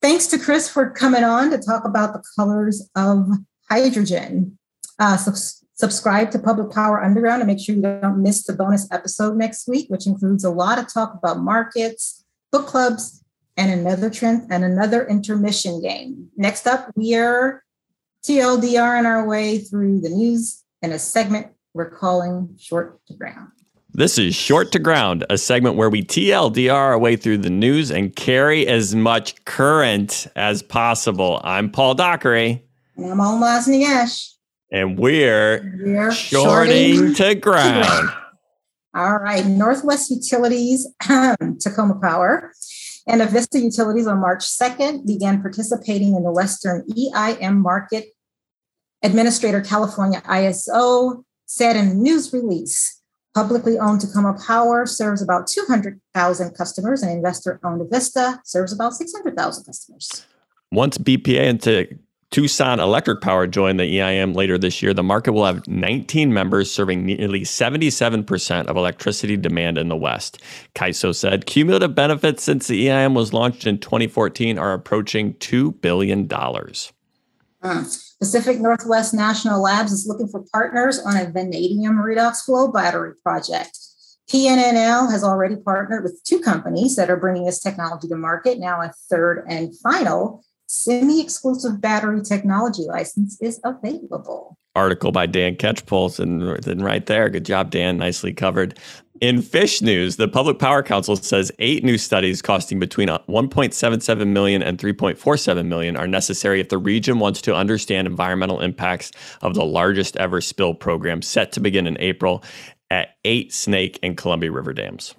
thanks to Chris for coming on to talk about the colors of hydrogen. Uh, subs- subscribe to Public Power Underground and make sure you don't miss the bonus episode next week, which includes a lot of talk about markets, book clubs, and another trend and another intermission game. Next up, we are TLDR in our way through the news in a segment we're calling Short to Ground. This is Short to Ground, a segment where we TLDR our way through the news and carry as much current as possible. I'm Paul Dockery, And I'm Almaz Niash. and we're We're shorting to ground. All right, Northwest Utilities, um, Tacoma Power, and Avista Utilities on March 2nd began participating in the Western EIM market. Administrator California ISO said in a news release, publicly owned Tacoma Power serves about 200,000 customers, and investor owned Avista serves about 600,000 customers. Once BPA into Tucson Electric Power join the EIM later this year, the market will have 19 members serving nearly 77% of electricity demand in the West. CAISO said cumulative benefits since the EIM was launched in 2014 are approaching $2 billion. Mm. Pacific Northwest National Labs is looking for partners on a vanadium redox flow battery project. PNNL has already partnered with two companies that are bringing this technology to market. Now, a third and final semi exclusive battery technology license is available. Article by Dan Catchpole, and, and right there. Good job, Dan. Nicely covered. In fish news, the Public Power Council says eight new studies costing between 1.77 million and 3.47 million are necessary if the region wants to understand environmental impacts of the largest ever spill program set to begin in April at eight Snake and Columbia River dams.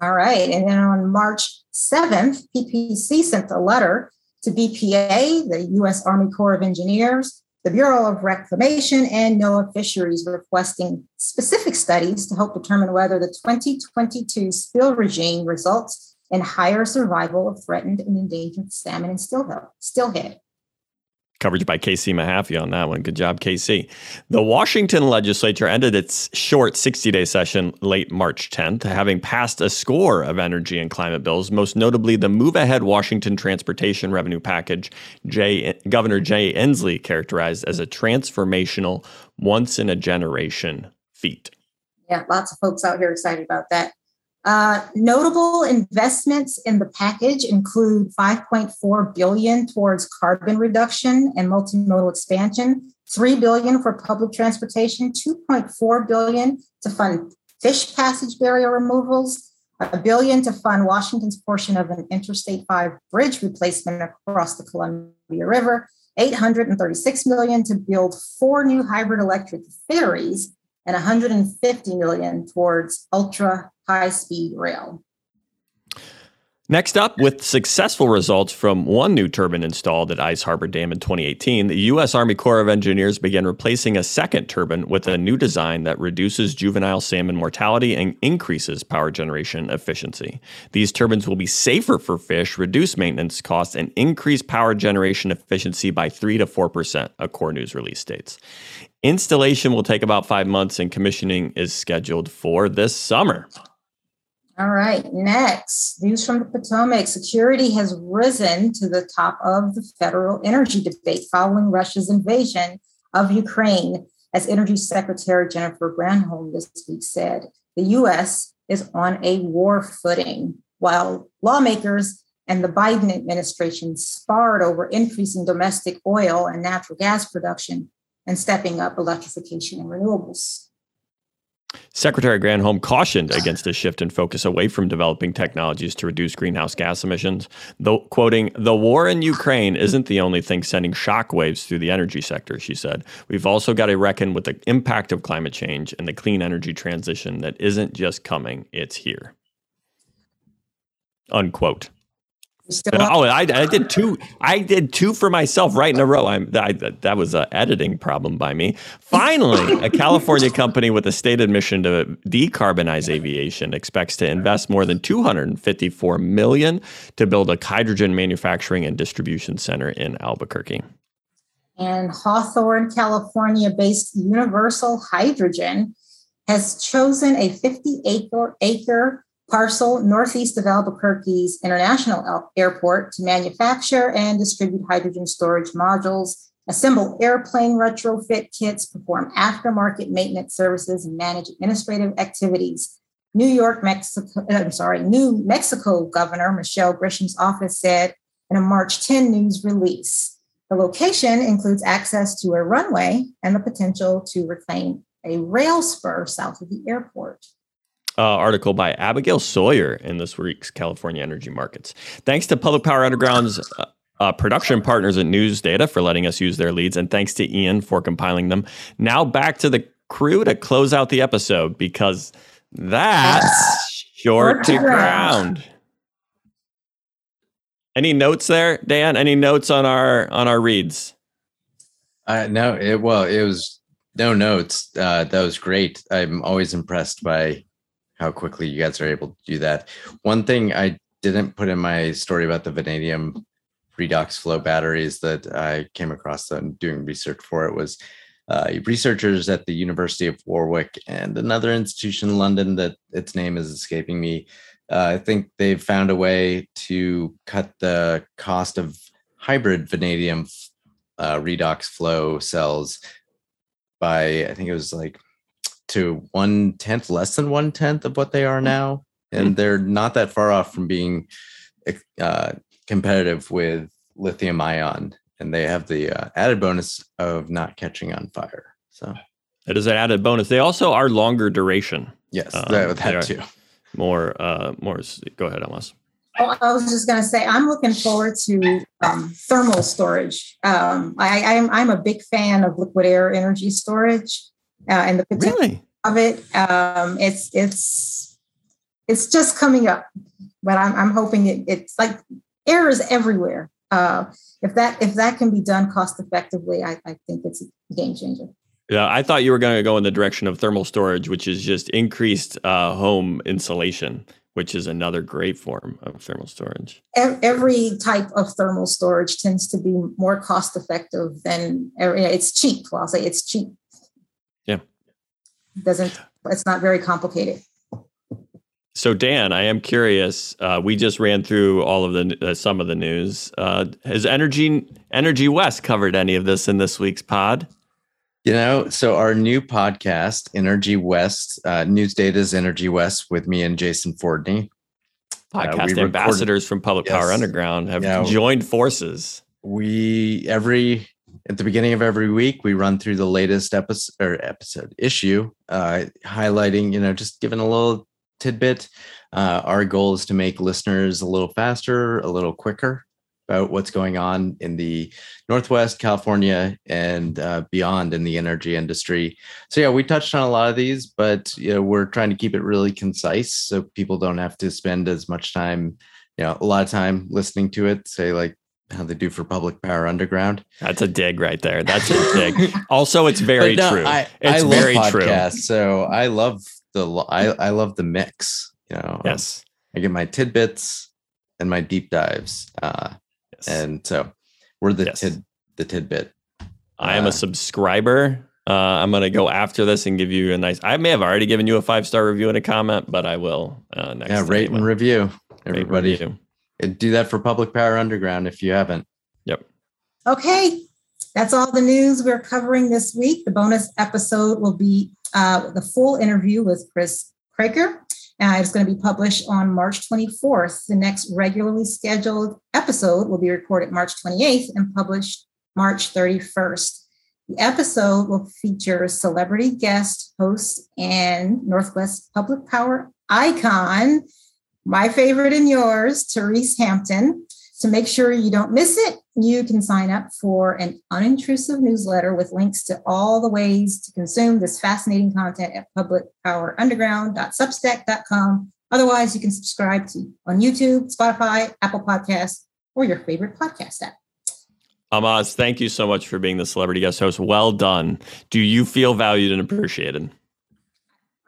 All right. And then on March 7th, PPC sent a letter to BPA, the U.S. Army Corps of Engineers, the Bureau of Reclamation, and NOAA Fisheries requesting specific studies to help determine whether the 2022 spill regime results in higher survival of threatened and endangered salmon and steelhead. Coverage by KC Mehaffey on that one. Good job, KC. The Washington legislature ended its short 60 day session late March 10th, having passed a score of energy and climate bills, most notably the Move Ahead Washington Transportation Revenue Package, Jay, Governor Jay Inslee characterized as a transformational, once in a generation feat. Yeah, lots of folks out here excited about that. Uh, notable investments in the package include 5.4 billion towards carbon reduction and multimodal expansion, 3 billion for public transportation, 2.4 billion to fund fish passage barrier removals, a billion to fund Washington's portion of an Interstate 5 bridge replacement across the Columbia River, 836 million to build four new hybrid electric ferries, and 150 million towards ultra high speed rail. Next up, with successful results from one new turbine installed at Ice Harbor Dam in 2018, the U.S. Army Corps of Engineers began replacing a second turbine with a new design that reduces juvenile salmon mortality and increases power generation efficiency. These turbines will be safer for fish, reduce maintenance costs, and increase power generation efficiency by 3 to 4%, a Corps News release states. Installation will take about five months, and commissioning is scheduled for this summer. All right, next news from the Potomac. Security has risen to the top of the federal energy debate following Russia's invasion of Ukraine. As Energy Secretary Jennifer Granholm this week said, the U.S. is on a war footing, while lawmakers and the Biden administration sparred over increasing domestic oil and natural gas production and stepping up electrification and renewables. Secretary Granholm cautioned against a shift in focus away from developing technologies to reduce greenhouse gas emissions, though quoting, "The war in Ukraine isn't the only thing sending shockwaves through the energy sector," she said. "We've also got to reckon with the impact of climate change and the clean energy transition that isn't just coming, it's here." Unquote. Oh, I, I did two. I did two for myself right in a row. I'm I, that was an editing problem by me. Finally, a California company with a stated mission to decarbonize aviation expects to invest more than 254 million to build a hydrogen manufacturing and distribution center in Albuquerque. And Hawthorne, California-based Universal Hydrogen has chosen a 50 acre acre parcel northeast of Albuquerque's International Airport to manufacture and distribute hydrogen storage modules, assemble airplane retrofit kits, perform aftermarket maintenance services, and manage administrative activities. New York, Mexico, uh, I'm sorry, New Mexico Governor Michelle Grisham's office said in a March 10 news release. The location includes access to a runway and the potential to reclaim a rail spur south of the airport uh, article by Abigail Sawyer in this week's California Energy Markets. Thanks to Public Power Underground's uh, uh, production partners at News Data for letting us use their leads, and thanks to Ian for compiling them. Now back to the crew to close out the episode because that's short to ground. Any notes there, Dan? Any notes on our on our reads? Uh, no, it well, it was no notes. Uh, that was great. I'm always impressed by how quickly you guys are able to do that. One thing I didn't put in my story about the vanadium redox flow batteries that I came across doing research for it was uh, researchers at the University of Warwick and another institution in London that its name is escaping me. Uh, I think they've found a way to cut the cost of hybrid vanadium uh, redox flow cells by I think it was like to one tenth, less than one tenth of what they are now, and mm-hmm. they're not that far off from being uh, competitive with lithium ion, and they have the uh, added bonus of not catching on fire. So that is an added bonus. They also are longer duration. Yes, um, that, that too. More, uh, more. Go ahead, Almaz. Oh, I was just going to say, I'm looking forward to um, thermal storage. Um, I, I'm, I'm a big fan of liquid air energy storage uh, and the potential really? of it. Um, it's it's it's just coming up, but I'm I'm hoping it, it's like errors everywhere. Uh, if that if that can be done cost effectively, I, I think it's a game changer. Yeah, I thought you were going to go in the direction of thermal storage, which is just increased uh, home insulation, which is another great form of thermal storage. Every type of thermal storage tends to be more cost effective than it's cheap. Well, I'll say it's cheap doesn't it's not very complicated. So dan i am curious uh, we just ran through all of the uh, some of the news. Uh, has energy energy west covered any of this in this week's pod? You know so our new podcast energy west uh, news data's energy west with me and jason fordney uh, podcast ambassadors from public yes. power underground have yeah, joined forces. we every at the beginning of every week we run through the latest episode or episode issue uh, highlighting you know just giving a little tidbit. Uh, our goal is to make listeners a little faster a little quicker about what's going on in the northwest california and uh, beyond in the energy industry. So yeah we touched on a lot of these but you know we're trying to keep it really concise so people don't have to spend as much time you know, a lot of time listening to it, say like how they do for Public Power Underground. That's a dig right there. That's a dig. <laughs> also, it's very no, true. I, it's I love very podcasts, true. so I love the I I love the mix. You know, Yes. I get my tidbits and my deep dives, uh, yes. and so we're the Yes. tid the tidbit. I am uh, a subscriber. Uh, I'm gonna go after this and give you a nice. I may have already given you a five star review and a comment, but I will uh, next. Yeah, rate and review, Rate everybody. review. And do that for Public Power Underground if you haven't. Yep. Okay, that's all the news we're covering this week. The bonus episode will be uh, the full interview with Chris Kraker. Uh, it's going to be published on March 24th. The next regularly scheduled episode will be recorded March 28th and published March 31st. The episode will feature celebrity guest host and Northwest Public Power icon, my favorite and yours, Therese Hampton. To make sure you don't miss it, you can sign up for an unintrusive newsletter with links to all the ways to consume this fascinating content at publicpowerunderground.substack.com. Otherwise, you can subscribe to on YouTube, Spotify, Apple Podcasts, or your favorite podcast app. Almaz, thank you so much for being the celebrity guest host. Well done. Do you feel valued and appreciated?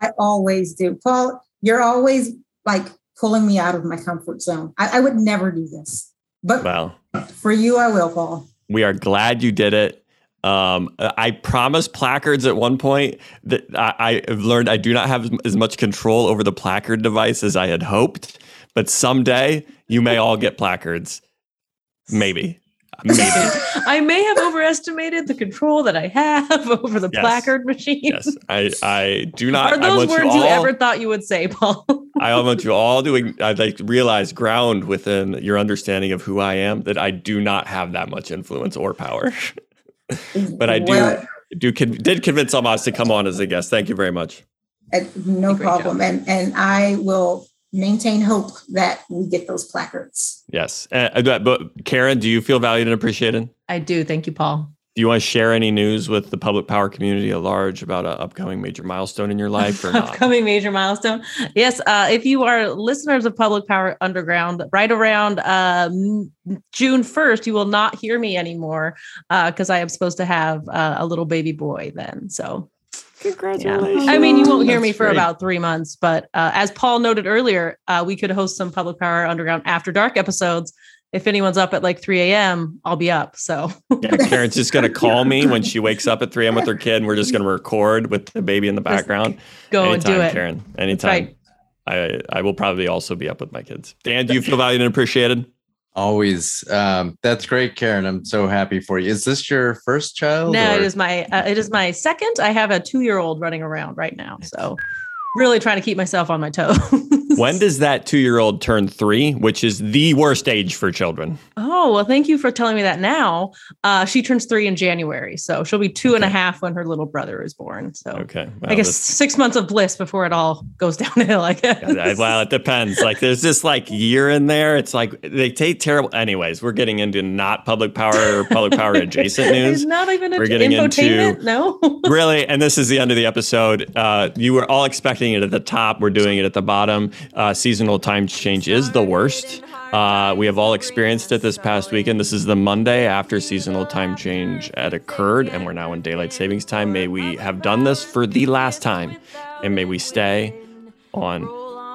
I always do. Paul, you're always like pulling me out of my comfort zone. I, I would never do this, but Well, for you, I will, Paul. we are glad you did it. Um, I promised placards at one point that I, I have learned I do not have as- as much control over the placard device as I had hoped. But someday you may all get placards. Maybe. Maybe. <laughs> I may have overestimated the control that I have <laughs> over the Yes. placard machine. yes. I, I do <laughs> not. Are I those want words you, you, ever thought you would say, Paul? I want you all to I like realize ground within your understanding of who I am that I do not have that much influence or power. but I do Well, do con- did convince Almaz to come on as a guest. Thank you very much. uh, no problem. job. And and I will maintain hope that we get those placards. Yes. Uh, but- but Karen, do you feel valued and appreciated? I do. Thank you, Paul. Do you want to share any news with the public power community at large about an upcoming major milestone in your life or <laughs> not? Upcoming major milestone. Yes, uh, if you are listeners of Public Power Underground, right around um, June 1st, you will not hear me anymore because I am supposed to have uh, a little baby boy then. So, Congratulations. I mean, you won't hear me for great. about three months, but uh, as Paul noted earlier, uh, we could host some Public Power Underground After Dark episodes. If anyone's up at like 3 a.m., I'll be up. So, Yeah, Karen's just going <laughs> to call me when she wakes up at 3 a.m. with her kid, and we're just going to record with the baby in the background. go anytime, and do it. Karen. Anytime. right. I, I will probably also be up with my kids. Dan, do you feel valued and appreciated? Always. Um, that's great, Karen. I'm so happy for you. Is this your first child? No, it or- is my uh, it is my second. I have a two year old running around right now, so really trying to keep myself on my toes. <laughs> When does that two year old turn three, which is the worst age for children? Oh well, thank you for telling me that. Now uh, she turns three in January, so she'll be two and a half when her little brother is born. So Okay. I guess this- six months of bliss before it all goes <laughs> downhill. I guess. I- well, it depends. Like, there's this like year in there. It's like they take terrible. Anyways, we're getting into not public power or public power <laughs> adjacent It's news. not even We're getting infotainment. into- no. really, and this is the end of the episode. Uh, you were all expecting it at the top. We're doing it at the bottom. Uh, seasonal time change is the worst. Uh, we have all experienced it this past weekend. This is the Monday after seasonal time change had occurred, and we're now in daylight savings time. May we have done this for the last time, and may we stay on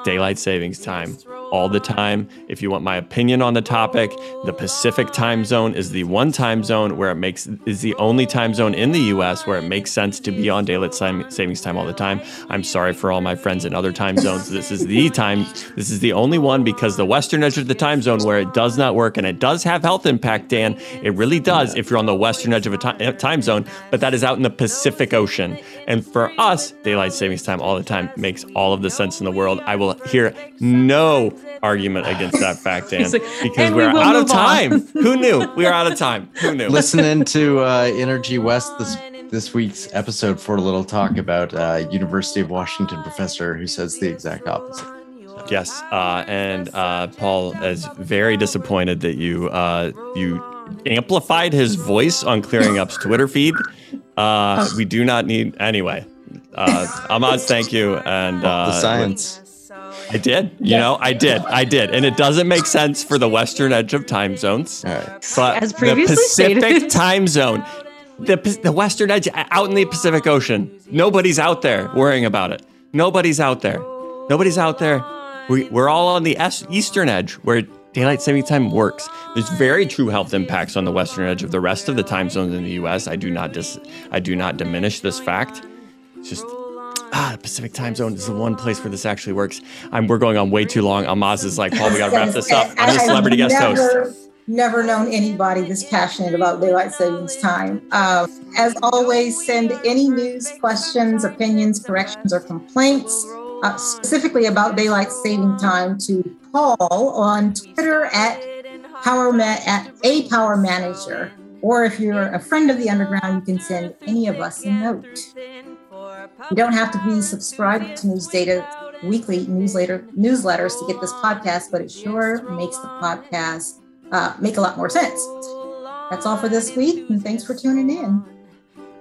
daylight savings time all the time. If you want my opinion on the topic, the Pacific time zone is the one time zone where it makes is the only time zone in the US where it makes sense to be on daylight savings time all the time. I'm sorry for all my friends in other time zones. This is the time this is the only one because the western edge of the time zone where it does not work and it does have health impact, Dan. It really does if you're on the western edge of a ti- eh, time zone, but that is out in the Pacific Ocean. And for us, daylight savings time all the time makes all of the sense in the world. I will hear no argument against that <laughs> fact, Dan, like, because <laughs> we we're will out of time. Who knew? We are out of time. Who knew? listening to uh, Energy West this this week's episode for a little talk about uh, University of Washington professor who says the exact opposite. Yes, uh, and uh, Paul is very disappointed that you uh, you amplified his voice on Clearing Up's <laughs> Twitter feed. Uh, we do not need anyway. Uh, Ahmad, thank you, and the uh, science. I did. You know, I did. I did. And it doesn't make sense for the western edge of time zones. All right. But As previously the Pacific stated. <laughs> time zone, the, the western edge out in the Pacific Ocean, nobody's out there worrying about it. Nobody's out there. Nobody's out there. We, we're all on the es- eastern edge where daylight saving time works. There's very true health impacts on the western edge of the rest of the time zones in the U.S. I do not dis- I do not diminish this fact. It's just Pacific time zone is the one place where this actually works. I'm, we're going on way too long. Almaz is like, Paul, we got to wrap this up. I'm the celebrity guest host. never, Never known anybody this passionate about daylight savings time. Um, as always, send any news, questions, opinions, corrections, or complaints uh, specifically about daylight saving time to Paul on Twitter at Power Ma- at a Power Manager. Or if you're a friend of the underground, you can send any of us a note. You don't have to be subscribed to News Data weekly newsletter newsletters to get this podcast, but it sure makes the podcast uh, make a lot more sense. That's all for this week, and thanks for tuning in.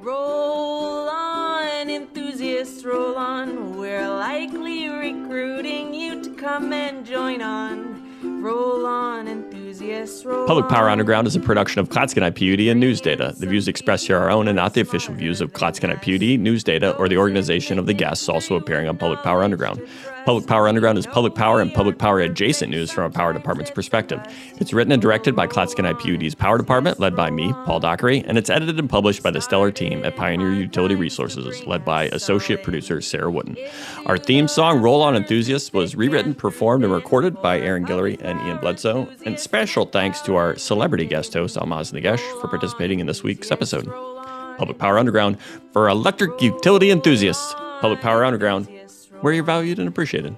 Roll on, enthusiasts, roll on. We're likely recruiting you to come and join on. Roll on, enthusiasts, Public Power. Underground is a production of Klickitat PUD and News Data. The views expressed here are our own and not the official views of Klickitat PUD, News Data, or the organization of the guests also appearing on Public Power Underground. Public Power Underground is public power and public power adjacent news from a power department's perspective. It's written and directed by Klickitat PUD's Power Department, led by me, Paul Dockery, and it's edited and published by the stellar team at Pioneer Utility Resources, led by associate producer Sarah Wooden. Our theme song, Roll On Enthusiasts, was rewritten, performed, and recorded by Aaron Guillory and Ian Bledsoe. And special thanks to our celebrity guest host, Almaz Nagesh, for participating in this week's episode. Public Power Underground for electric utility enthusiasts. Public Power Underground, where you're valued and appreciated.